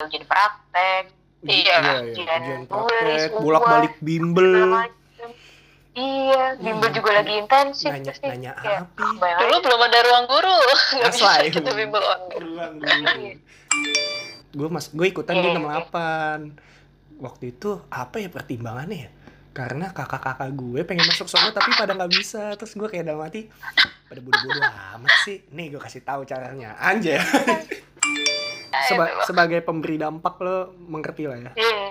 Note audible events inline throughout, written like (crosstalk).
ujian praktek Iya, Iya, iya, ujian ujian tulis, praktek, uas, bolak-balik bimbel. iya bimbel Hmm. juga lagi intensif Nanya- nanya apa? bayangin Dulu belum ada ruang guru. (laughs) Nggak bisa kita bimbel online. Ruang Iya. Gue mas, gue ikutan di Iya, iya. 68. Waktu itu apa ya pertimbangannya ya? Karena kakak-kakak gue pengen masuk sono tapi pada nggak bisa. Terus gue kayak dalam hati, pada bodoh-bodoh amat sih. Nih gue kasih tahu caranya. Anjay. Seba- itu. sebagai pemberi dampak lo mengerti lah ya. (laughs) iya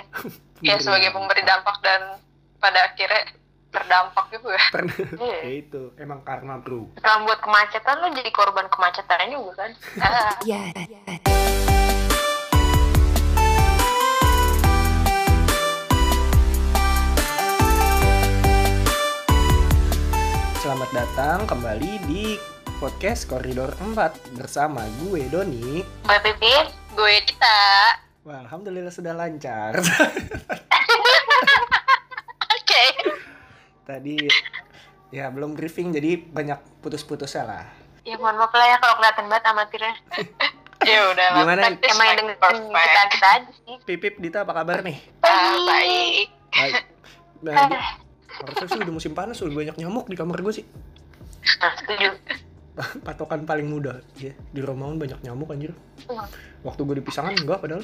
Ya sebagai pemberi dampak dan pada akhirnya terdampak gitu ya. Pernah. (laughs) iya ya itu emang karma bro. kalau buat kemacetan lo jadi korban kemacetan juga kan (laughs) ah, Selamat datang kembali di podcast Koridor 4 bersama gue Doni. mbak Pipit Gue kita. Wah, alhamdulillah sudah lancar. (laughs) Oke. Tadi ya belum briefing jadi banyak putus-putusnya lah. ya mohon maaf lah ya kalau kelihatan banget amatirnya (laughs) Ya udah. lah. Gimana? Emang yang dengerin kita kita aja sih Pipip Dita apa kabar nih? Ah, baik. Baik. (laughs) Nah, di- harusnya sih udah musim panas udah banyak nyamuk di kamar gue sih. nah setuju (laughs) Patokan paling mudah. Ya, di Romaun banyak nyamuk anjir. Waktu gue di Pisangan enggak padahal.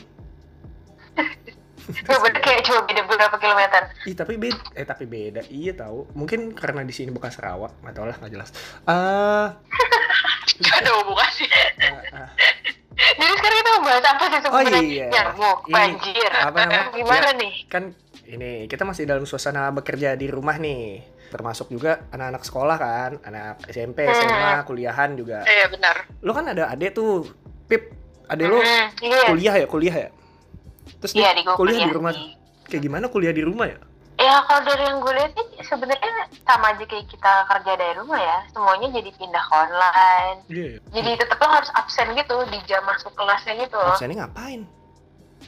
(laughs) kayak coba beda beberapa kilometer Ih, tapi beda. Eh, tapi beda. Iya tahu. Mungkin karena di sini bekas rawa. Nggak tahu lah, nggak jelas. Eh, Gak (laughs) ada hubungannya. eh, eh, jadi sekarang kita membahas apa sih sebenarnya iya. nyamuk banjir apa namanya? gimana Ya, nih kan ini kita masih dalam suasana bekerja di rumah nih termasuk juga anak-anak sekolah kan anak SMP Hmm. SMA kuliahan juga Iya benar. lo kan ada adek tuh pip adek lo Hmm, iya kuliah ya kuliah ya terus iya dia di gua kuliah di kuliah rumah kayak gimana kuliah di rumah ya Ya kalau dari yang gue lihat sih sebenarnya sama aja kayak kita kerja dari rumah ya. Semuanya jadi pindah ke online. iya Jadi tetap lo harus absen gitu di jam masuk kelasnya gitu. absennya ngapain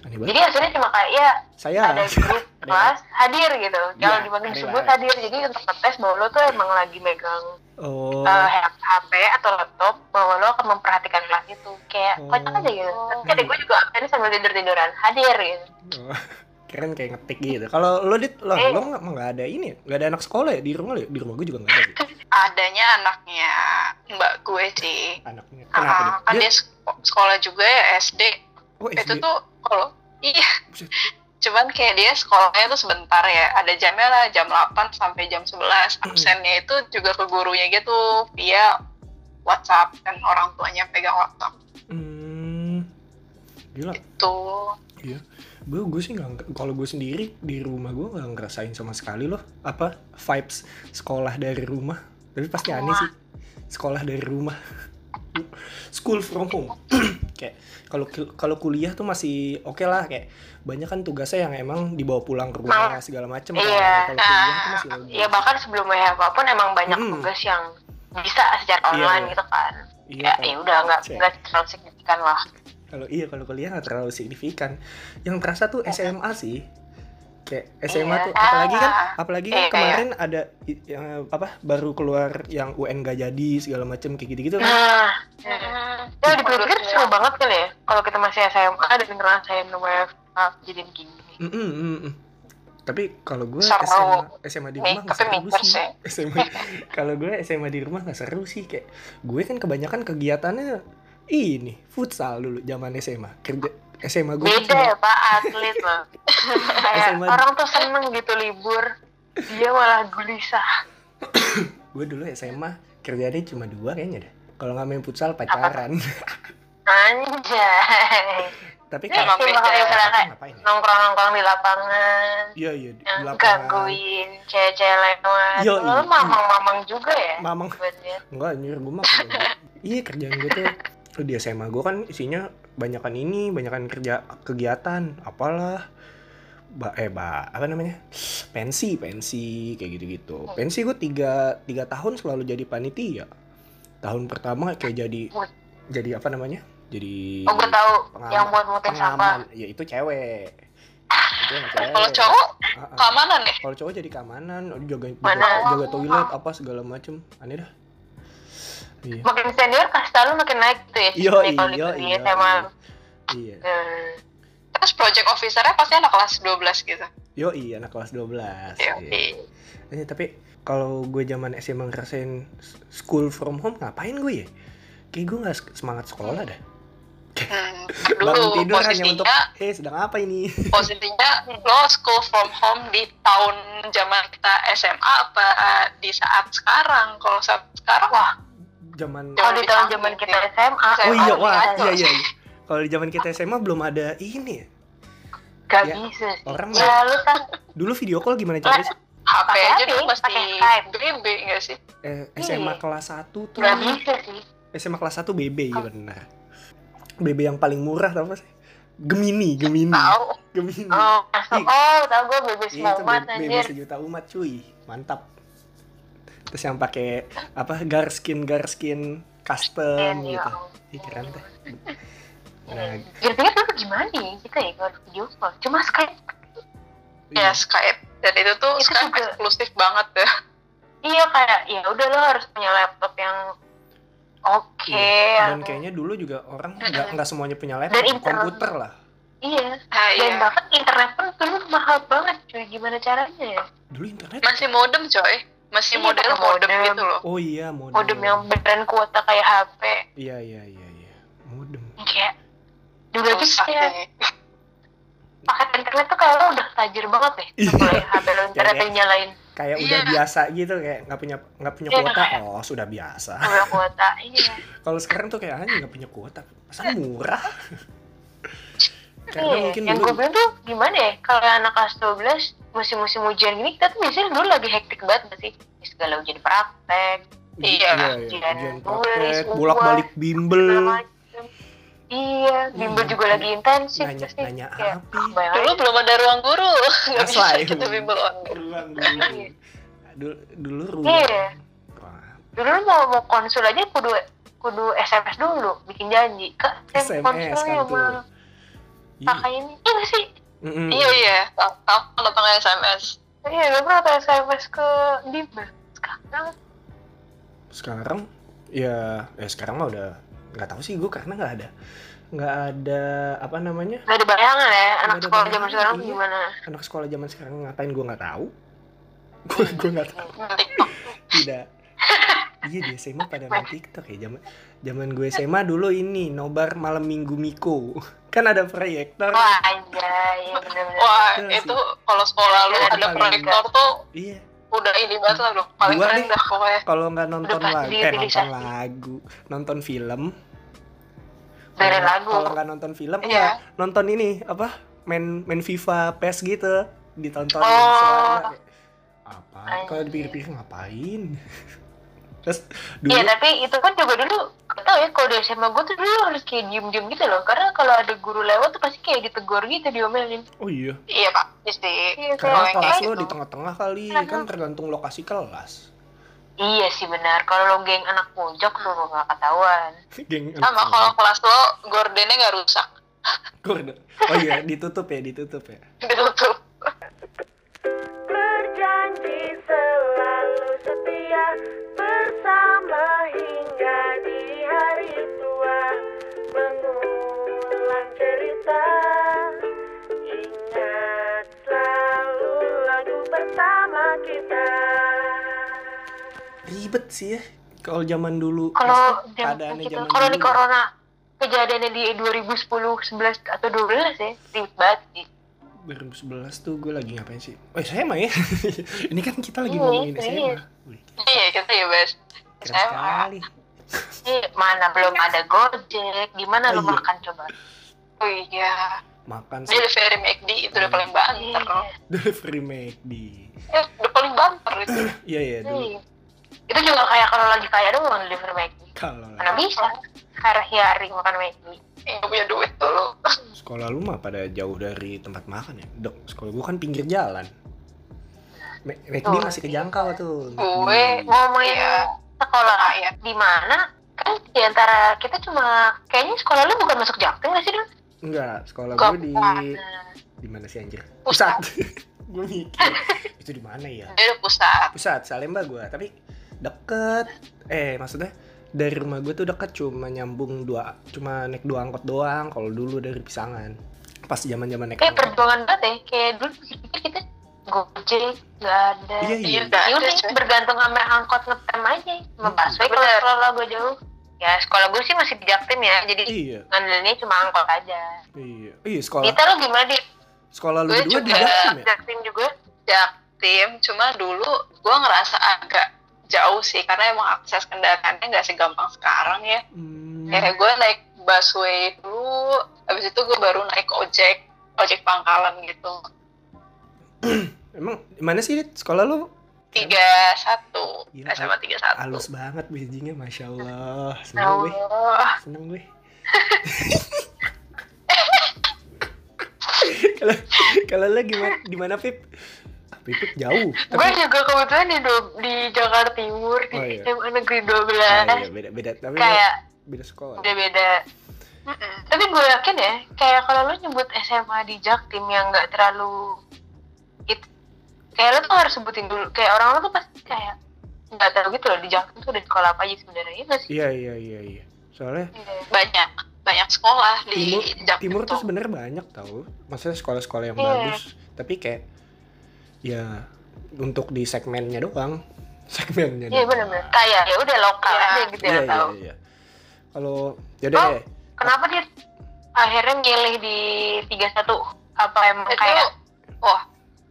aneh Jadi banget hasilnya cuma kayak ya saya ada grup (laughs) kelas hadir gitu. Kalau Iya, dipanggil disebut hadir. Jadi untuk ngetes bahwa lo tuh emang lagi megang oh eh, HP atau laptop bahwa lo akan memperhatikan kelas itu. Kayak Oh. kocak aja gitu. Tapi adek gue juga absen sambil tidur tiduran hadir gitu. Oh, (laughs) keren kayak ngetik gitu kalau lo dit lo Eh. lo nggak nggak ada ini ya? nggak ada anak sekolah ya di rumah lo ya? di rumah gue juga nggak ada sih (laughs) Adanya anaknya mbak gue sih. anaknya kenapa Ah, dit? kan Dia- dia sek- sekolah juga ya SD. Oh Itu SD tuh kalau (laughs) iya. Buset. Cuman kayak dia sekolahnya tuh sebentar ya. Ada jamnya lah jam 8 sampai jam 11. Absennya itu juga ke gurunya gitu via WhatsApp dan orang tuanya pegang laptop. Hmm, gila. Itu Gue gue sih nggak kalau gue sendiri di rumah gue nggak ngerasain sama sekali loh apa vibes sekolah dari rumah. Tapi pasti aneh sih sekolah dari rumah. School from home. (clears throat) kayak kalau kalau kuliah tuh masih oke lah kayak banyak kan tugasnya yang emang dibawa pulang ke rumah segala macem kan. Iya. Kalau kuliah tuh masih lagi. Ya bahkan sebelum WFH pun emang banyak Hmm. tugas yang bisa secara Iya, online iya. gitu kan. Iya, Ya, kalau- ya udah nggak nggak terlalu signifikan lah. kalau iya kalau kuliah nggak terlalu signifikan yang terasa tuh SMA sih kayak SMA Iya. tuh apalagi kan Ah. apalagi kan Iya, kemarin ada i- yang apa baru keluar yang UN gak jadi segala macem kayak gitu gitu kan Nah, Hmm. ya dipikir seru banget kali ya kalau kita masih SMA dan ngerasain WFH jadiin gini. Mm, mm, mm, mm. tapi kalau gue Seru. SMA SMA di rumah nggak seru sih. SMA (laughs) kalau gue SMA di rumah nggak seru sih kayak gue kan kebanyakan kegiatannya ini futsal dulu zaman SMA kerja SMA gue Beda ya Pak, atlet loh. (laughs) Kayak orang tuh seneng gitu libur, dia malah gelisah. (coughs) gue dulu SMA kerjanya cuma dua kayaknya deh kalau nggak main futsal pacaran (laughs) Anjay. tapi kalau Emang beda. ya? nongkrong-nongkrong di lapangan, iya iya di lapangan gangguin cewek-cewek lewat. Yo, Lo iya. mamang-mamang juga ya? mamang enggak anjir gue mah (laughs) iya kerjaan gue tuh tuh di SMA gue kan isinya banyakan ini banyakan kerja kegiatan apalah. Ba eh ba apa namanya? Pensi pensi kayak gitu gitu pensi gue tiga tiga tahun selalu jadi panitia. Tahun pertama kayak jadi jadi apa namanya? Jadi Oh gue tahu Pengaman- yang buat mutin sampah. pengaman. Ya itu cewek. Itu yang cewek. Kalau cowok Ah, ah. keamanan ya? kalau cowok jadi keamanan jaga jaga, jaga toilet apa segala macem. Aneh dah iya Makin senior kasih tau lu makin naik tuh ya. Iya, kalau iya, iya, SMA. iya. iya Hmm. project officernya pasti anak kelas 12 gitu. Yo iya anak kelas 12. Iya. Iya. Eh, tapi kalau gue zaman SMA ngerasain school from home ngapain gue ya? Kayak gue nggak semangat sekolah dah. Hmm, (laughs) dulu tidur hanya untuk, posisinya eh sedang apa ini? (laughs) posisinya lo school from home di tahun zaman kita SMA apa di saat sekarang? Kalau saat sekarang wah Zaman Kalau di tahun zaman kita SMA, Oh iya, wah, iya iya. iya. Kalau di zaman kita SMA belum ada ini ya. gak Ya, bisa orang ya lu kan Dulu video call gimana caranya sih? HP Pakai aja masih pakai Skype. BB nggak sih? Eh, SMA Iya. kelas 1 tuh. gak bisa sih. SMA kelas 1 BB ya benar. BB yang paling murah tau apa sih? Gemini, Gemini. Tahu. Gemini. Oh. Oh, tau gue bebas BB anjir. sejuta umat cuy. Mantap. Terus yang pakai apa garskin garskin custom Iya, gitu. iya. Ih, keren teh. Nah, Kira-kira dulu gimana ya kita ya kalau video call? Cuma Skype. Ya Skype. Dan itu tuh Itu Skype juga- eksklusif banget ya. Iya kayak ya udah lo harus punya laptop yang oke. Iya. Dan yang- kayaknya dulu juga orang nggak nggak semuanya punya laptop, Dan komputer lah. Iya. Ah, Dan iya. bahkan internet pun dulu mahal banget cuy. Gimana caranya ya? Dulu internet. Masih modem coy. Masih Iya, model pakai modem modem. gitu loh. Oh iya, modem. Modem yang beneran kuota kayak HP. Iya iya iya iya. Modem. Kayak dulu aja Susah kayak nih. paket internet tuh kayak lo udah tajir banget deh. Iya. Mulai HP lo internet Kayak- nyalain Kayak Iya. udah biasa gitu kayak nggak punya nggak punya Iya, kuota. kayak- Oh, sudah biasa. punya kuota. Iya. (laughs) Kalau sekarang tuh kayak anjing nggak punya kuota. Masa murah? (laughs) Karena Iya, mungkin yang dulu gue bilang tuh gimana ya kalau anak kelas 12 musim-musim ujian gini kita tuh biasanya dulu lagi hektik banget gak sih segala ujian praktek Iya, iya, ujian ujian tulis, praktek, bolak-balik bimbel. iya bimbel Iya. juga lagi intensif Nanya pasti. nanya Kayak, apa? bayang Dulu aja. belum ada ruang guru. (laughs) Nggak bisa kita bimbel online. Ruang dulu. Iya. Dulu dulu ruang. Iya. Dulu lu mau mau konsul aja kudu kudu SMS dulu bikin janji kak SMS konsul kan ya tuh. Sama Iya. kakak ini. Iya gak sih? Mm-mm. Iya iya. Tahu tahu kalau tengah SMS. iya gak pernah SMS ke bimbel sekarang? Sekarang? Ya ya sekarang mah udah nggak tahu sih gue karena nggak ada nggak ada apa namanya? Gak ada bayangan ya? Anak Nggak sekolah zaman sekarang iya. gimana? Anak sekolah zaman sekarang ngapain gue nggak tahu? (laughs) Gue gue nggak tahu. Tidak (laughs) iya di SMA pada main TikTok ya. Zaman zaman gue SMA dulu ini nobar malam minggu Miko. (laughs) Kan ada proyektor. Wah anjay iya bener-bener. Wah Iya sih. itu kalau sekolah lu ada proyektor tuh iya. udah ini banget lah loh. Paling keren dah pokoknya. kalau nggak nonton lagu eh nonton lagu. Nonton film. Kalau- lagu. kalau nggak nonton film ya nonton ini apa? Main main FIFA PES gitu. Ditonton Oh. suara. Apa kalau dipikir-pikir ngapain (laughs) terus Iya dulu tapi itu kan juga dulu gak tau ya kalau di SMA gue tuh dulu harus kayak diem-diem gitu loh karena kalau ada guru lewat tuh pasti kayak ditegur gitu diomelin oh iya Iya pak. Jadi Iya, karena kelas kayak lo gitu. di tengah-tengah kali Iya. kan tergantung lokasi kelas iya sih benar kalau lo geng anak pojok lo gak ketahuan (laughs) geng sama kalau kelas lo gordennya nggak rusak. Gordon. oh iya ditutup ya ditutup ya (laughs) Ditutup. Berjanji selalu setia Ingat selalu lagu pertama kita ribet sih ya kalau zaman dulu kalau keadaannya gitu zaman kalau di corona kejadiannya di 2010 11 atau 12 ya ribet banget sih 2011 tuh gue lagi ngapain sih? Oh SMA ya? (laughs) Ini kan kita lagi Iya, ngomongin iya. SMA. Wih, Iya kita ya bes. keren SMA. sekali. Eh, mana belum ada gojek gimana lo Oh, iya. makan coba Oh iya. Makan sih Delivery McD itu udah paling banter. Iya. (laughs) delivery McD. Eh, udah paling banter itu. (clears throat) Iya iya dulu. Iya. itu juga kayak kalau lagi kaya doang deliver McD Kalau mana bisa hari-hari makan McD Yang nggak punya duit dulu. (laughs) sekolah lu mah pada jauh dari tempat makan ya. Dok, sekolah gue kan pinggir jalan. McD Tuh. masih kejangkau tuh. Gue- McD. ngomongin Iya. sekolah Iya. di mana kan di antara kita cuma kayaknya sekolah lu bukan masuk Jaktim nggak sih dong? Enggak, sekolah gue di di mana sih anjir? Pusat. (laughs) gue mikir. (laughs) Itu di mana ya? Udah pusat. Pusat, Salemba gue, tapi deket. Eh, maksudnya dari rumah gue tuh deket cuma nyambung dua, cuma naik dua angkot doang. Kalau dulu dari Pisangan, pas zaman zaman naik kayak angkot. perjuangan banget ya kayak dulu pikir kita gojek nggak ada Iya, iya. Iya, ya coy. bergantung sama angkot ngetem aja sama Hmm. busway kalau sekolah gue jauh ya sekolah gue sih masih di Jaktim ya jadi Iya, ngandelinnya cuma angkot aja iya. Iya, sekolah kita lo gimana di sekolah lu Gue berdua di juga. Jaktim ya? Jaktim juga Jaktim, cuma dulu gue ngerasa agak jauh sih karena emang akses kendaraannya nggak segampang sekarang ya. Hmm. Kayak gue naik busway dulu, habis itu gue baru naik ojek, ojek pangkalan gitu. (clears throat) Emang mana sih sekolah lu? Tiga satu, Gila, SMA tiga satu. Halus banget bridgingnya, masya Allah. Seneng gue, Allah. seneng gue. (laughs) Kalau kalau lu gimana di mana Pip? Pip jauh. gue Tapi, juga kebetulan di di Jakarta Timur di Oh, iya. SMA Negeri 12 ah, iya, beda beda tapi kayak beda sekolah. udah beda Mm-mm. tapi gue yakin ya kayak kalau lo nyebut SMA di Jaktim yang nggak terlalu itu kayak lo tuh harus sebutin dulu kayak orang-orang tuh pasti kayak nggak tahu gitu loh di Jaktim tuh ada sekolah apa aja sebenarnya ya nggak sih Iya iya iya iya. Soalnya Iya. Banyak, banyak sekolah di timur Jaktim timur tuh sebenarnya banyak tau. Maksudnya sekolah-sekolah yang Iya. bagus. Tapi kayak ya untuk di segmennya doang. (laughs) Segmennya iya doang. benar-benar kayak ya udah lokal Iya. aja gitu Iya ya iya tahu iya. Kalau yaudah Oh. deh. kenapa dia akhirnya milih di 31 apa emang Itu, kayak wah,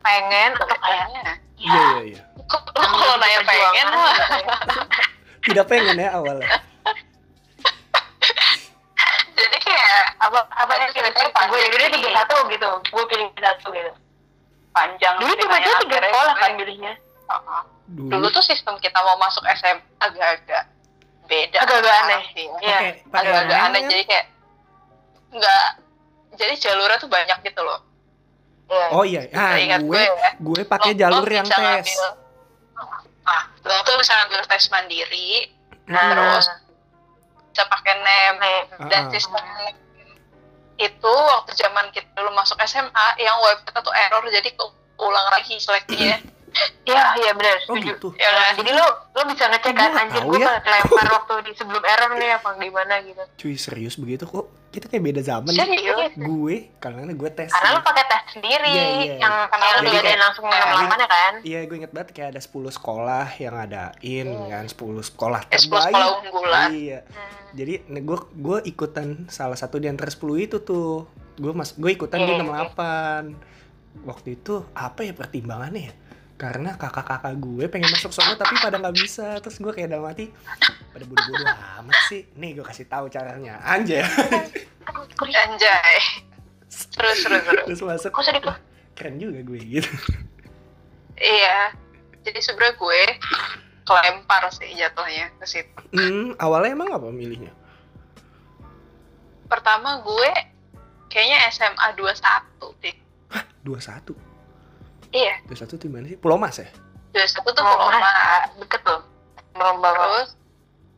pengen atau kayak kayaknya. Iya iya iya. Kok lo kalau nanya pengen mah. ya. Tidak pengen ya awalnya. (laughs) Jadi kayak apa apa yang kira-kira gue jadi tiga satu gitu gue pilih satu gitu panjang dulu dia tiga sekolah kan pilihnya. Dulu, dulu tuh sistem kita mau masuk SM agak-agak beda Agak-agak aneh. sih ya. Iya, agak-agak yang aneh jadi kayak nggak jadi jalurnya tuh banyak gitu loh Iya. Oh iya, ah, gue gue ya. gue pakai Lo- jalur lo yang tes. ngambil- ah lo tuh bisa ngambil tes mandiri Nah, terus bisa pakai nem nih. dan Ah. sistem itu waktu zaman kita dulu masuk SMA yang website tuh error jadi keulang lagi seleksinya Iya, iya benar, Oh setuju. gitu. ya Jadi lo lo bisa ngecek kan anjir gue ya. pada kelempar (laughs) waktu di sebelum error nih apa gimana gitu. Cuy serius begitu kok? Kita kayak beda zaman. ya. serius Gue karena gue tes. Karena lo pakai tes sendiri Iya, iya. yang Karena lo diadain langsung enam delapannya kan. Iya, gue inget banget kayak ada 10 sekolah yang adain Hmm. kan, 10 sekolah 10 terbaik. sekolah unggulan Iya. Hmm. Jadi gue gue ikutan salah satu di antara 10 itu tuh. Gue mas gue ikutan di Iya, iya. 68. Waktu itu apa ya pertimbangannya ya? Karena kakak-kakak gue pengen masuk sono tapi pada nggak bisa. Terus gue kayak dalam hati pada bodoh-bodoh amat sih. Nih gue kasih tahu caranya. Anjay. anjay terus terus terus Terus masuk. Kok sedih "Wah, Keren juga gue gitu. iya jadi sebenarnya gue kelempar sih jatuhnya ke situ Hmm, awalnya emang apa milihnya? pertama gue kayaknya SMA 21 deh 21. Iya 21 tuh mana sih? Pulau Mas ya? 21 tuh Pulau Mas. Mas Deket loh. Belum terus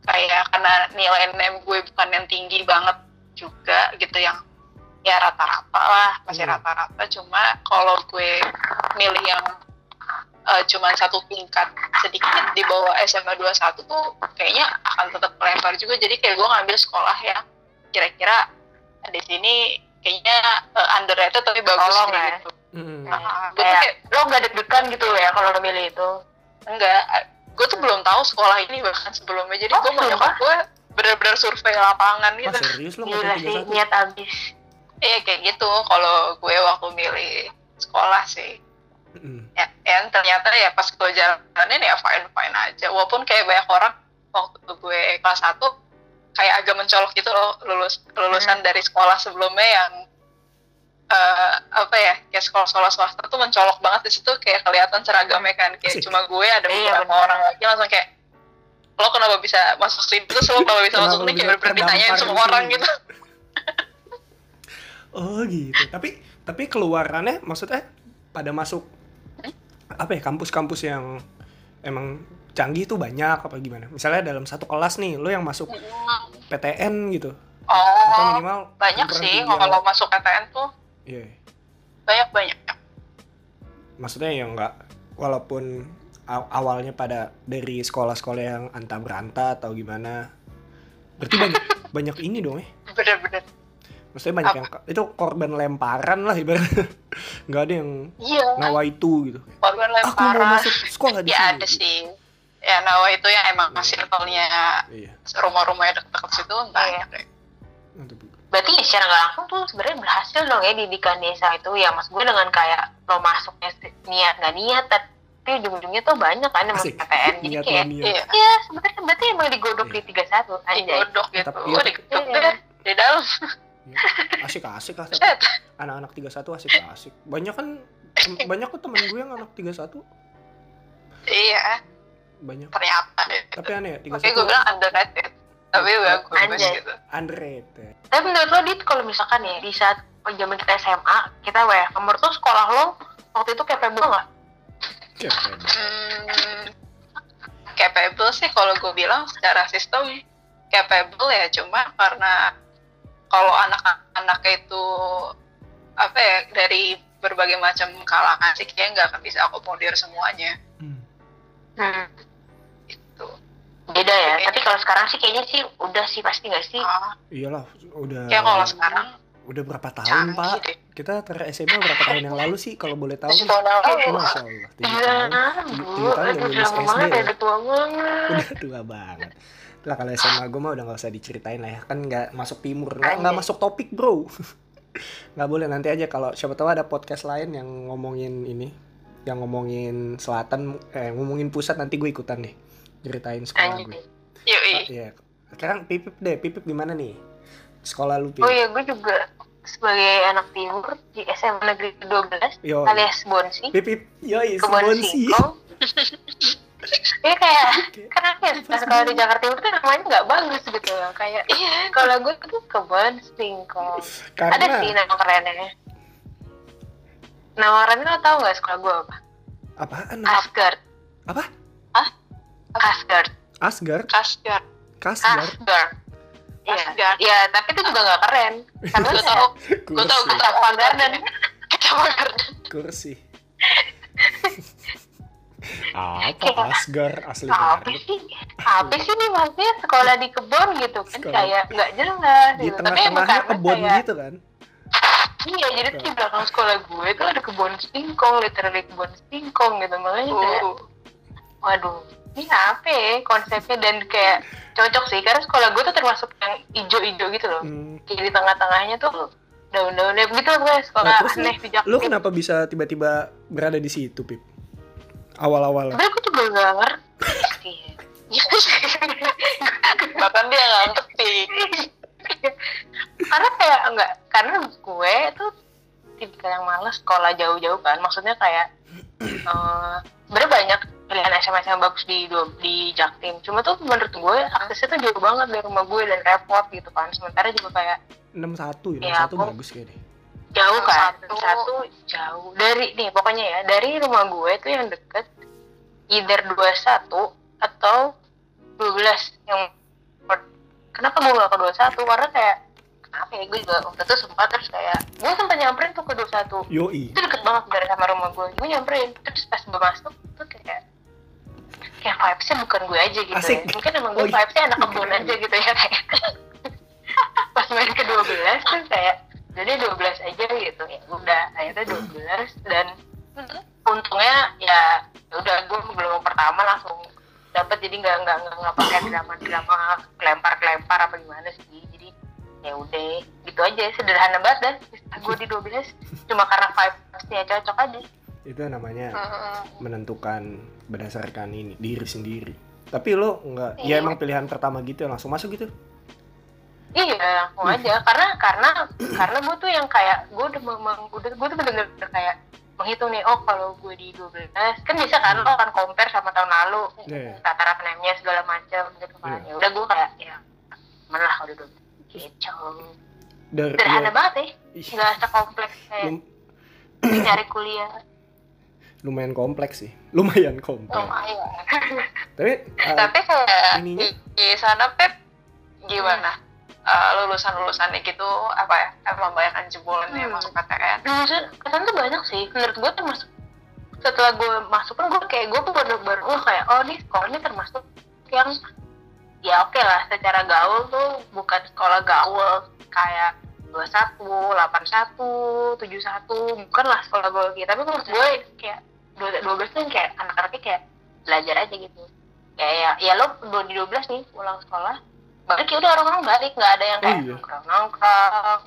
kayak karena nilai nem gue bukan yang tinggi banget juga gitu yang ya rata-rata lah masih Hmm. rata-rata cuma kalau gue milih yang eh, cuman satu tingkat sedikit di bawah SMA 21 tuh kayaknya akan tetap melempar juga jadi kayak gue ngambil sekolah yang kira-kira di sini kayaknya uh, underrated tapi bagus Tolong ya. gitu Hmm. Nah, gue tuh Kayak lo gak deg-degan gitu ya kalau lo milih itu. enggak gue tuh belum tahu sekolah ini bahkan sebelumnya jadi Oh, gue mau nyokap gue benar-benar survei lapangan gitu serius lo Gila sih, 31? niat abis. iya kayak gitu kalau gue waktu milih sekolah sih Mm. ya, yang ternyata ya pas gue jalanin ya fine fine aja walaupun kayak banyak orang waktu gue kelas 1 kayak agak mencolok gitu loh lulus lulusan dari sekolah sebelumnya yang eh, apa ya kayak sekolah-sekolah swasta tuh mencolok banget di situ kayak kelihatan seragamnya kan kayak Asik. cuma gue ada Iya, beberapa bener. orang lagi langsung kayak lo kenapa bisa masuk sini terus lo kenapa bisa Kenapa masuk nih bisa kayak bener-bener ditanyain semua orang sini? gitu Oh gitu. Tapi tapi keluarannya maksudnya pada masuk apa ya kampus-kampus yang emang canggih tuh banyak apa gimana? Misalnya dalam satu kelas nih, lo yang masuk PTN gitu atau oh minimal banyak sih kalau masuk PTN tuh Iya. banyak banyak Maksudnya yang enggak walaupun aw- awalnya pada dari sekolah-sekolah yang anta beranta atau gimana. Berarti banyak (laughs) banyak ini dong ya. bener-bener Maksudnya banyak yang itu korban lemparan lah ibaratnya. (laughs) Nggak ada yang Iya. nawa itu gitu. Korban Aku mau lemparan. masuk sekolah di (laughs) Ya sini. ada sih. Ya Nawa itu yang emang circle-nya Iya. rumah-rumahnya deket-deket situ Iya. banyak deh. Mantap. berarti secara nggak langsung tuh sebenarnya berhasil dong ya didikan desa itu ya mas gue dengan kayak lo masuknya niat nggak niat tapi ujung-ujungnya tuh banyak kan yang masuk Asik. PTN jadi kayak. Iya. ya sebenarnya berarti emang digodok di 31 anjay Digodok gitu. Tapi- Oh, digodok Iya. di dalam. Asik-asik lah tapi Set. anak-anak 31 asik-asik. Banyak kan (laughs) banyak kok temen gue yang anak 31 Iya, banyak. ternyata deh. Tapi aneh ya Oke, gue 31 bilang underrated. Tapi bagus Anjay. gitu. underrated. tapi menurut lo dit kalau misalkan ya di saat zaman kita SMA kita WFH menurut lo sekolah lo waktu itu capable nggak Keren. Hmm, capable sih kalau gue bilang secara sistem capable ya cuma karena kalau anak-anak itu apa ya dari berbagai macam kalangan sih kayaknya nggak akan bisa akomodir semuanya Hmm. Hmm. gitu. beda ya Beda. tapi kalau sekarang sih kayaknya sih udah sih pasti nggak sih Ah, Iyalah, udah kayak kalau sekarang udah berapa tahun, canggih Pak? deh. Kita ter SMA berapa tahun yang lalu sih kalau boleh tahu? Lalu. Oh, Masya Allah, tujuh Iya, tahun. Tujuh tahun udah lulus SD banget ya, ya. udah tua banget. Udah tua banget. Lah kalau SMA gue mah udah gak usah diceritain lah ya. Kan nggak masuk timur, nggak nggak masuk topik bro. (laughs) nggak boleh nanti aja kalau siapa tahu ada podcast lain yang ngomongin ini, yang ngomongin selatan, eh ngomongin pusat nanti gue ikutan deh ceritain sekolah gue. Anjay. Yoi. Iya. Sekarang pipip deh, pipip gimana nih? Sekolah lu Oh pipip? iya, gue juga sebagai anak timur di SMA Negeri 12 Yo, alias Bonsi, pipip, yoi, Kebon sebonsi. Singkong. (laughs) Ini kayak Oke. karena ya sekolah di Jakarta Timur tuh namanya nggak bagus gitu loh. Kayak Iya. kalau gue tuh Kebon Singkong. Ada sih nama kerennya. Nama kerennya lo tau nggak sekolah gue apa? apaan? Asgard. Apa? Asgard. Asgard. Kasgard, Asgard. Iya, Asgard. iya, tapi itu juga nggak keren. Karena Gue tau, (laughs) gue tau, gue tau. Garden. Kecamatan. kursi. (laughs) Apa Asgard asli apa sih apa sih nih maksudnya sekolah di kebun gitu kan Sekolah. kayak nggak jelas Di gitu. tapi tengah-tengahnya bukan kebun kayak gitu kan? Iya jadi tuh di belakang sekolah gue itu ada kebun singkong literally kebun singkong gitu. Makanya kayak Uh, waduh ini apa ya konsepnya? Dan kayak cocok sih karena sekolah gue tuh termasuk yang ijo-ijo gitu loh. Hmm. kayak di tengah-tengahnya tuh daun-daunnya begitu lah gue sekolah Nah, terus aneh di Jakarta. Lu kenapa bisa tiba-tiba berada di situ, Pip? Awal-awal. sebenarnya gue juga gak ngerti. (laughs) (laughs) Bahkan dia nggak ngerti. (laughs) karena kayak enggak karena gue tuh tipikal yang males sekolah jauh-jauh kan. Maksudnya kayak (clears throat) eh sebenarnya banyak pilihan SMA yang bagus di di Jaktim. Cuma tuh menurut gue aksesnya tuh jauh banget dari rumah gue dan repot gitu kan. Sementara juga kayak 61 ya, Ya, 61 aku- bagus kayaknya. jauh kan? Satu. satu jauh. Dari nih pokoknya ya dari rumah gue tuh yang deket either 21 atau 12 yang kenapa gue gak ke 21 karena kayak kenapa ya gue juga waktu itu sempat terus kayak gue sempat nyamperin tuh ke 21 Yoi. itu deket banget dari sama rumah gue gue nyamperin. Terus pas gue masuk tuh kayak kayak vibesnya bukan gue aja gitu Asik. ya. Mungkin emang gue Oh, vibesnya anak kebun aja gitu ya kayak. (laughs) Pas main ke 12 kan kayak jadi 12 aja gitu. Ya udah akhirnya 12 dan untungnya ya udah gue belum pertama langsung dapat jadi nggak nggak nggak nggak pakai drama drama kelempar kelempar apa gimana sih jadi ya udah gitu aja sederhana banget dan gue di 12 cuma karena vibesnya cocok aja Itu namanya Hmm, menentukan berdasarkan ini diri sendiri. Tapi lo nggak, ya Iya. emang pilihan pertama gitu ya, langsung masuk gitu. iya langsung aja karena karena karena gue tuh yang kayak gue udah memang udah gue tuh bener-bener kayak menghitung nih oh kalau gue di 12 kan bisa kan lo akan compare sama tahun lalu Iya. rata-rata namanya segala macam gitu kan Iya. ya udah gue kayak ya mana lah kalau di 12 gitu Dari sederhana ya, banget ya ih, nggak sekompleks kayak lum- nyari kuliah (coughs) lumayan kompleks sih. Lumayan kompleks. lumayan. Tapi uh, Tapi kayak ininya? di, di sana Pep gimana? Eh, lulusan-lulusannya gitu apa ya? Emang banyak kan jebolan yang Hmm. masuk PTN? Maksudnya kesan tuh banyak sih menurut gue termasuk setelah gue masuk kan gue kayak gue tuh baru baru oh kayak oh nih sekolah ini termasuk yang ya oke lah secara gaul tuh bukan sekolah gaul kayak 21, 81, 71 bukan lah sekolah biologi tapi menurut gue kayak 12 tuh kayak anak-anaknya kayak belajar aja gitu kayak ya, ya lo dua di 12 nih pulang sekolah balik ya udah orang-orang balik nggak ada yang kayak Oh, iya. nongkrong nongkrong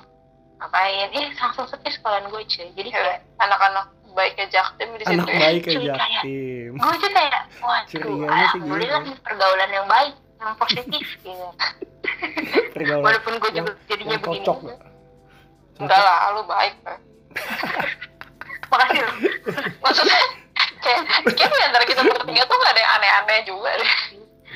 ngapain eh langsung sepi sekolahan gue cuy jadi Ya, kayak anak-anak baiknya Jaktim di situ anak ya. baik cuy, aja kayak- tim gue tuh kayak waduh sih alhamdulillah gitu. pergaulan yang baik yang positif (laughs) gitu pergaulan walaupun gue juga jadinya yang begini cocok nggak? Enggak lah, lu baik. Pak. (laughs) makasih Maksudnya kayak kayak antara kita bertiga tuh gak ada yang aneh-aneh juga deh.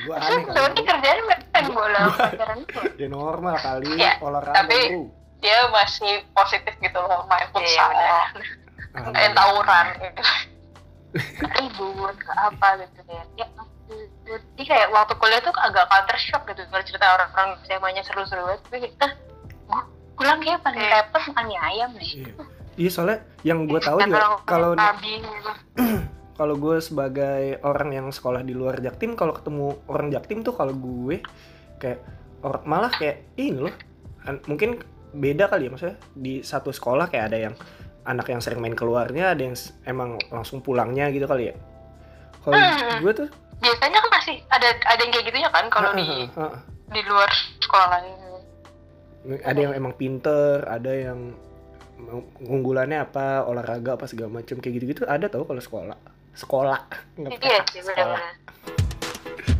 Gue Terus aneh kali kerjaan main bola pacaran itu (laughs) ya normal kali Ya, olahraga tapi- bro Dia masih positif gitu loh, main futsal, Iya. main tawuran gitu. ribut apa gitu ya ampun. jadi kayak waktu kuliah tuh agak counter shock gitu kalau cerita orang-orang SMA-nya seru-seru banget tapi kayak ah gua pulang kayak paling Iya. repot makan mie ayam deh iya iya soalnya yang gue tahu Dan juga kalau. (clears throat) (clears throat) kalau gue sebagai orang yang sekolah di luar Jaktim kalau ketemu orang Jaktim tuh kalau gue kayak or- malah kayak ini loh an- mungkin beda kali ya maksudnya di satu sekolah kayak ada yang anak yang sering main keluarnya ada yang emang langsung pulangnya gitu kali ya. Kalau Hmm. gue tuh biasanya kan masih ada ada yang kayak gitunya kan kalau di Heeh, di luar sekolah lain. Ada yang emang pinter ada yang unggulannya apa olahraga apa segala macam kayak gitu-gitu ada tau kalau sekolah sekolah nggak iya sih sekolah benar-benar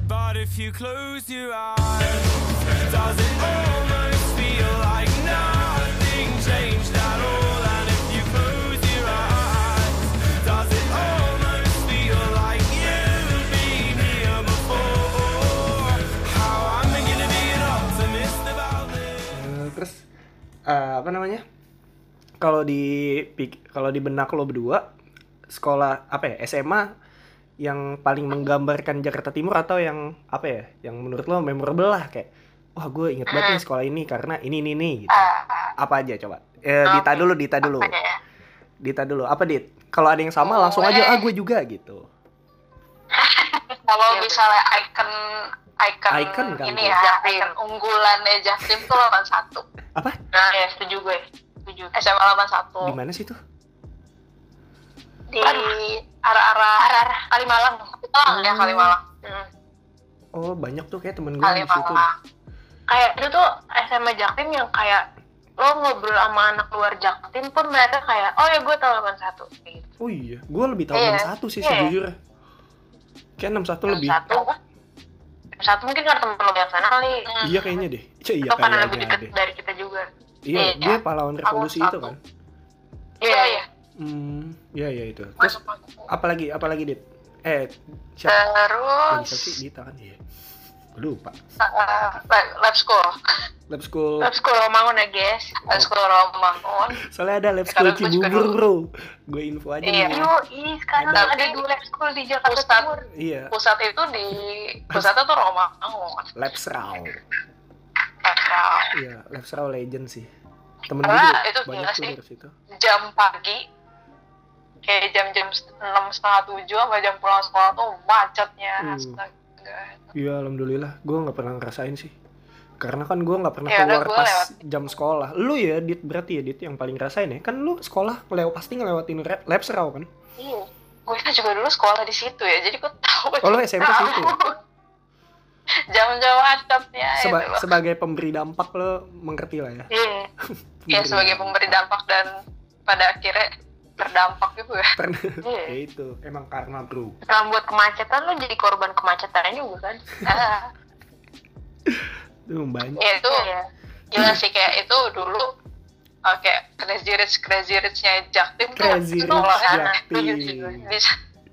But if you close your eyes, does it almost feel like nothing changed at all? And if you close your eyes, does it almost feel like you've been here before? How I'm beginning to be an optimist about this. Eh, terus eh, apa namanya kalau di pik- kalau di benak lo berdua sekolah apa ya SMA yang paling menggambarkan Jakarta Timur atau yang apa ya yang menurut lo memorable lah kayak wah gue inget banget nih sekolah ini karena ini ini nih gitu. Ah, apa aja coba? Eh, Dita dulu Dita dulu. Ya? Dita dulu. Apa Dit? Kalau ada yang sama langsung aja ah gue juga gitu. Kalau Iya, misalnya icon icon, Icon kan ini ya, icon unggulannya Jaktim tuh 81. apa? Nah ya setuju gue setuju. SMA 81. di mana sih tuh Di arah-arah arah-arah Kalimalang Kalimalang ya Kalimalang. Hmm. oh banyak tuh kayak temen gue di situ Kalimalang. kayak itu tuh SMA Jaktim yang kayak lo ngobrol sama anak luar Jaktim pun mereka kayak oh ya gue tahu 81 kayak gitu oh iya gue lebih tahu Iya. 61 sih Iya. sejujurnya kayak 61 lebih satu satu mungkin karena temen lo yang sana kali Hmm. Iya kayaknya deh. Iya iya atau karena lebih kayaknya dekat dari kita juga Iya, Iya. dia pahlawan revolusi itu satu. kan. Iya, iya. Hmm, iya iya itu. Terus apalagi apalagi dit? Eh, siapa? Terus Dita kan iya. Gue lupa. uh, lab, lab school, Lab school. Lab school Romangun ya guys lab school Romangun. Soalnya ada lab school Cibubur. Bro. Gue info aja Iya. nih. Yo, ih sekarang Tapi- ada dua lab school di Jakarta Pusat. Timur Iya, Pusat itu di pusatnya tuh Romangun. Lab Srau. Nah, Iya, Lab Srau legend sih. Temen gue itu banyak tuh sih. dari situ. jam pagi kayak jam-jam enam setengah tujuh sama jam pulang sekolah tuh macetnya. Hmm. Astaga. Iya, alhamdulillah. Gue nggak pernah ngerasain sih. Karena kan gue nggak pernah Ya keluar pas lewat. jam sekolah. Lu ya, Dit berarti ya, Dit yang paling ngerasain ya. Kan lu sekolah lewat pasti ngelewatin lab serau kan? Iya. Gue kan juga dulu sekolah di situ ya, jadi gue tahu. Oh, lu SMP tahu. situ ya? (laughs) Jam-jam macetnya Seba- itu loh. sebagai pemberi dampak lo mengerti lah ya. Iya (laughs) Ya sebagai pemberi dampak dan pada akhirnya terdampak gitu ya. Pernah. Iya. ya itu, emang karma bro. Setelah buat kemacetan lo jadi korban kemacetan juga kan (laughs) Ah, Itu banyak. ya itu Iya gila sih kayak itu dulu uh, kayak crazy rich crazy richnya Jaktim tuh Crazy Rich sekolahnya Jaktim. di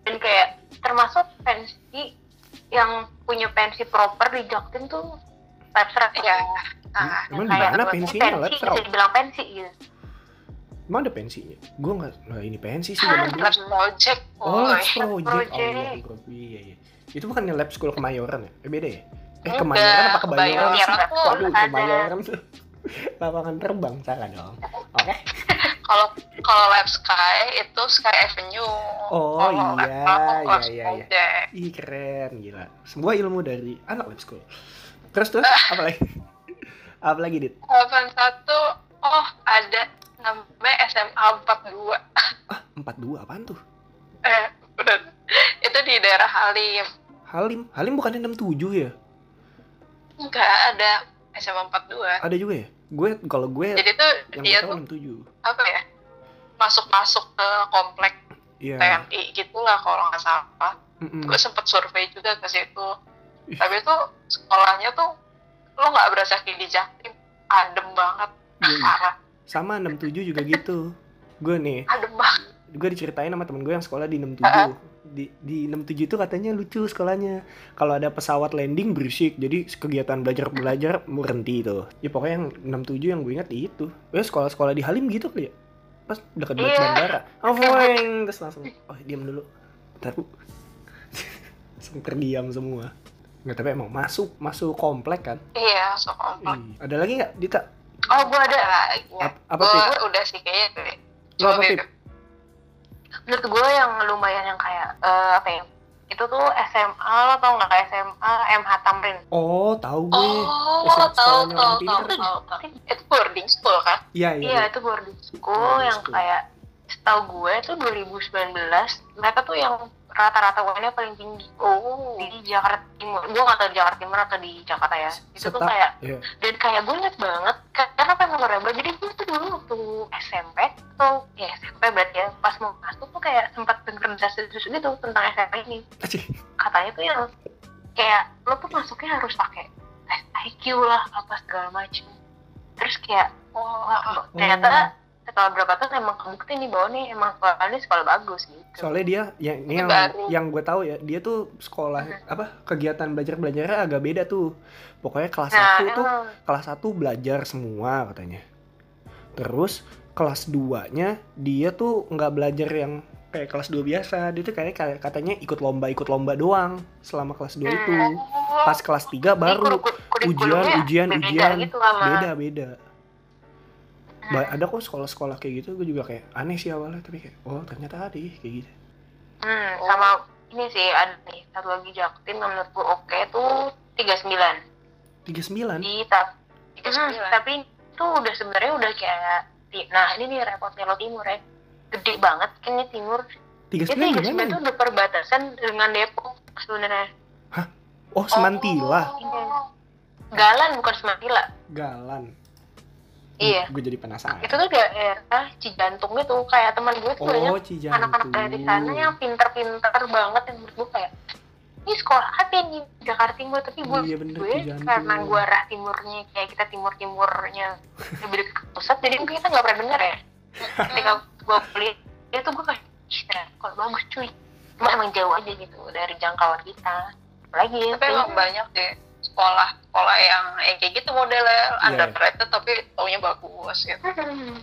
dan kayak termasuk pensi yang punya pensi proper di Jaktim tuh serau ya ah, Emang di mana pensinya pensi, bisa dibilang pensi gitu Emang ada pensinya? Gue nggak, nah ini pensi sih zaman dulu. lab project Oh, lab project. project. Allah. Iya, iya. Itu bukan lab school Kemayoran ya? Eh, beda ya? Eh, Kemayoran apa Kebayoran Waduh. Kemayoran tuh. Lapangan terbang, salah dong. Oke. (laughs) kalau kalau lab sky itu sky avenue Oh, lab- iya, iya, iya, iya. Ih, keren, gila. Semua ilmu dari anak lab school. Terus, terus, (laughs) apa lagi? apa lagi, Dit? 81 Oh, ada namanya SMA 42. ah 42 apaan tuh Eh, bener. Itu di daerah Halim. Halim Halim bukannya 67 ya Enggak ada SMA 42. ada juga ya gue kalau gue Jadi tuh yang dia tahu tuh 67 apa ya? Masuk-masuk ke komplek iya TNI gitulah kalau nggak salah. Mm-mm. Gue sempet survei juga ke situ. Tapi tuh sekolahnya tuh lo nggak berasa kayak di Jaktim. Adem banget. Iya, iya. Parah. Sama 67 juga gitu. Gue nih gue diceritain sama temen gue yang sekolah di 67 Uh-uh. di di 67 itu katanya lucu sekolahnya. Kalau ada pesawat landing berisik. Jadi kegiatan belajar belajar berhenti itu ya pokoknya yang 67 yang gue ingat itu. Ya sekolah-sekolah di Halim gitu kali ya? Pas dekat Iya. bandara. Oh boing. terus langsung oh diam dulu. Bentar bu (laughs) langsung terdiam semua. Nggak tapi emang masuk masuk komplek kan? Iya, so komplek. Ada lagi nggak Dita Oh, gue ada. Iya. Ap- apa Gue Pip? udah sih kayaknya tuh. Lo Coba apa. Pip? Menurut gue yang lumayan yang kayak, eh, apa ya, itu tuh SMA lo tau nggak kayak SMA MH Tamrin oh tahu gue Oh, SMA tahu sekolahnya tahu orang tahu pinter. tahu. tahu. Itu boarding school kan? iya iya, iya itu boarding school Boarding yang school. kayak setahu gue tuh 2019 mereka tuh yang rata-rata UN-nya paling tinggi. Oh. di Jakarta Timur. Gue nggak tahu di Jakarta Timur atau di Jakarta ya. Itu tuh kayak iya. dan kayak gue inget banget ka- karena apa memorable jadi gue tuh dulu waktu SMP atau ya SMP berarti ya pas mau masuk tuh kayak sempat denger desas gitu tentang SMP ini. Katanya tuh yang kayak lo tuh masuknya harus pakai IQ lah apa segala macam terus kayak oh, ternyata setelah berapa tahun emang kebukti nih bahwa nih emang sekolah ini sekolah bagus gitu. Soalnya dia yang ini yang Baru. yang gue tahu ya dia tuh sekolah apa kegiatan belajar belajarnya agak beda tuh. Pokoknya kelas nah satu tuh emang. kelas 1 belajar semua katanya. Terus kelas 2 nya dia tuh nggak belajar yang kayak kelas 2 biasa. Dia tuh kayak katanya ikut lomba ikut lomba doang selama kelas 2 itu. Oh. pas kelas 3 baru ujian ujian beda ujian. gitu sama beda beda Ba- ada kok sekolah-sekolah kayak gitu gue juga kayak aneh sih awalnya tapi kayak oh ternyata ada ya kayak gitu. Hmm, sama ini sih ada nih satu lagi Jaktim yang menurut gue oke tuh 39 39 di tap Tiga Hmm, sembilan. tapi itu udah sebenarnya udah kayak di- nah ini nih repotnya lo timur ya. Gede banget kan ini timur. 39 itu gimana tiga ya? itu udah perbatasan dengan Depok sebenarnya. Oh semantila? Oh. Galan bukan Semantila. Galan iya. Gue jadi penasaran. Itu tuh daerah Cijantung itu kayak teman gue tuh banyak oh anak-anak dari sana yang pinter-pinter banget yang menurut gue kayak ini sekolah apa nih di Jakarta Timur. Tapi gue Iya, bener, gue Cijantung. karena gue arah timurnya kayak kita timur timurnya lebih dekat ke pusat jadi mungkin kita nggak pernah dengar ya. Ketika gue kuliah itu gue kayak "Ih, ternyata sekolah bagus cuy. Cuma emang jauh aja gitu dari jangkauan kita. Apalagi ya Tapi emang banyak deh sekolah sekolah yang yang kayak gitu modelnya Iya. underrated tapi taunya bagus gitu.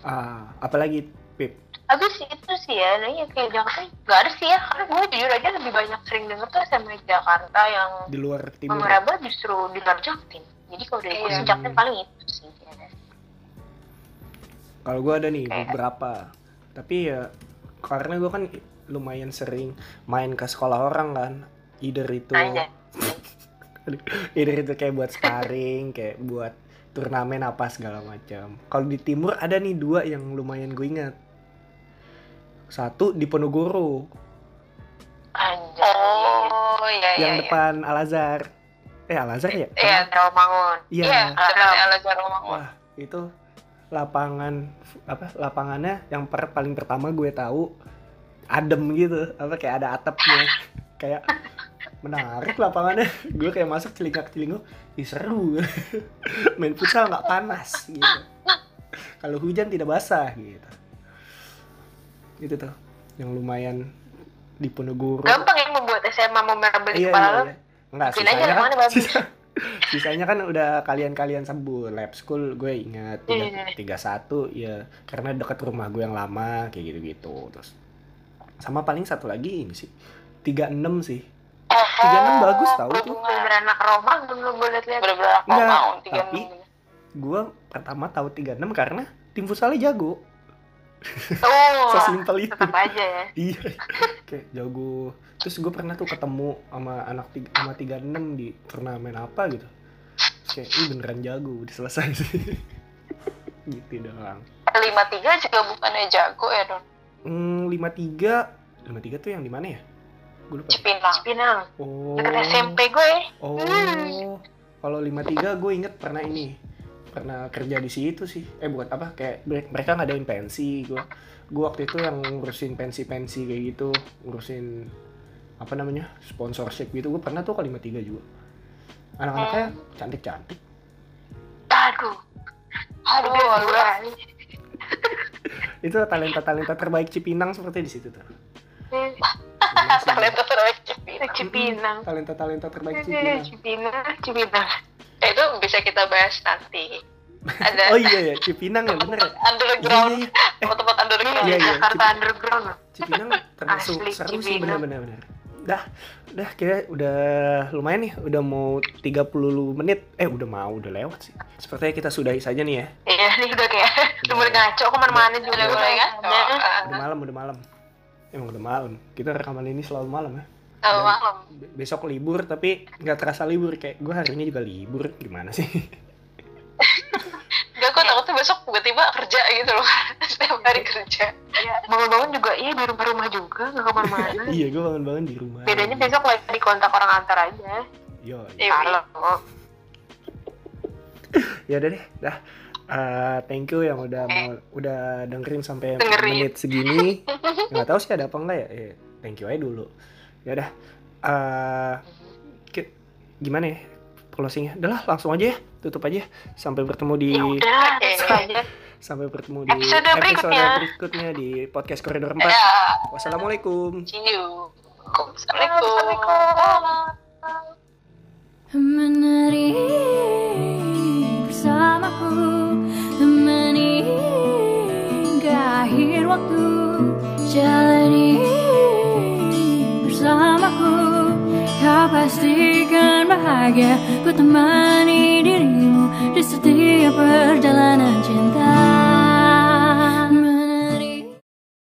ah apalagi Pip Habis itu sih ya, nah ya kayak Jakarta nggak ada sih ya, karena gue jujur aja lebih banyak sering denger tuh SMA Jakarta yang di luar timur memorable justru di luar Jaktim. Jadi kalau dari gue Iya. sih Jaktim paling itu sih. ya. kalau gue ada nih Kayak- beberapa tapi ya karena gue kan lumayan sering main ke sekolah orang kan either itu Anjay. Either itu kayak buat sparring kayak buat turnamen apa segala macam kalau di timur ada nih dua yang lumayan gue ingat satu di Ponorogo Anjay. Oh iya iya. yang iya. depan Al Azhar eh Al Azhar ya Iya, Rawamangun. iya Iya, depan Al Azhar Romangun. wah itu lapangan apa lapangannya yang per- paling pertama gue tahu adem gitu apa kayak ada atapnya (laughs) kayak menarik lapangannya. Gue kayak masuk celingak celinguk ih seru. (laughs) Main futsal nggak panas gitu. Kalau hujan tidak basah gitu. Itu tuh yang lumayan di Ponorogo Gampang ya membuat SMA memorable di iya kepala iya, iya. Enggak, aja sisanya yang mana kan, sisa- (laughs) sisanya kan udah kalian-kalian sebut lab school gue ingat tiga, Iya, iya. tiga satu ya karena dekat rumah gue yang lama kayak gitu-gitu terus. Sama paling satu lagi ini sih tiga enam sih tiga enam bagus tau tuh. Bener anak Romangun lo gue liat-liat. Bener-bener aku Enggak, mau tiga tapi- enam. gue pertama tahu tiga enam karena tim futsalnya jago. Oh, (laughs) sesimpel itu. tetap aja ya. (laughs) iya kayak jago. Terus gue pernah tuh ketemu sama anak tiga sama tiga enam di turnamen apa gitu. Terus kayak ih beneran jago udah selesai. Sih (laughs) gitu doang. Lima tiga juga bukannya jago ya don? Hmm, 53 53 tuh yang di mana ya gue lupa. Cipinang. Cipinang. Oh. Deket SMP gue oh. Kalau 53 gue inget pernah ini. Pernah kerja di situ sih. Eh buat apa? Kayak mere- mereka ngadain pensi gue gue waktu itu yang ngurusin pensi-pensi kayak gitu. Ngurusin apa namanya sponsorship gitu. Gue pernah tuh ke 53 juga. Anak-anaknya cantik-cantik. Aduh. Aduh lu dua (laughs) itu talenta-talenta terbaik Cipinang seperti di situ tuh. Sih? Talenta terbaik Cipinang. Cipinang. Talenta-talenta terbaik Eh, Cipinang. Cipinang Cipinang. Eh, itu bisa kita bahas nanti. Ada oh iya ya Cipinang ya bener ya? Tempat underground. Iya, iya. tempat-tempat underground. Iya, iya. Jakarta Cipinang. Underground. Cipinang termasuk Asli, seru sih Cipinang. bener-bener. Dah dah kira udah lumayan nih. Udah mau 30 menit. Eh udah mau udah lewat sih. Sepertinya kita sudahi saja nih ya. Iya nih udah kayak Udah. (laughs) mulai ngaco. Ke mana-mana juga udah. mulai kan Ada. udah malam udah malam emang udah malam. Kita rekaman ini selalu malam ya. Kalau malam. Be- besok libur tapi nggak terasa libur. Kayak gue hari ini juga libur. Gimana sih? Enggak, gue takutnya besok tiba-tiba kerja gitu loh. (laughs) Setiap hari kerja. Iya, bangun-bangun juga iya di rumah-rumah juga nggak ke mana-mana. (laughs) Iya gue bangun bangun di rumah. Bedanya besok lagi di kontak orang antar aja. Yo Iya. kalau ya udah deh dah Eh, thank you yang udah mau udah dengerin sampai Dengerin. menit segini. (laughs) Nggak tahu sih ada apa enggak ya. Eh, thank you aja dulu. Ya udah. Eh, ki- gimana ya closingnya? Udah lah langsung aja ya. Tutup aja sampai bertemu di ya udah (laughs) sampai bertemu di Episode berikutnya. berikutnya di podcast koridor 4 Ya, wassalamualaikum. See you. Assalamualaikum Menari bersamaku Temani hingga akhir waktu Jalani bersamaku. Kau pastikan bahagia Ku temani dirimu di setiap perjalanan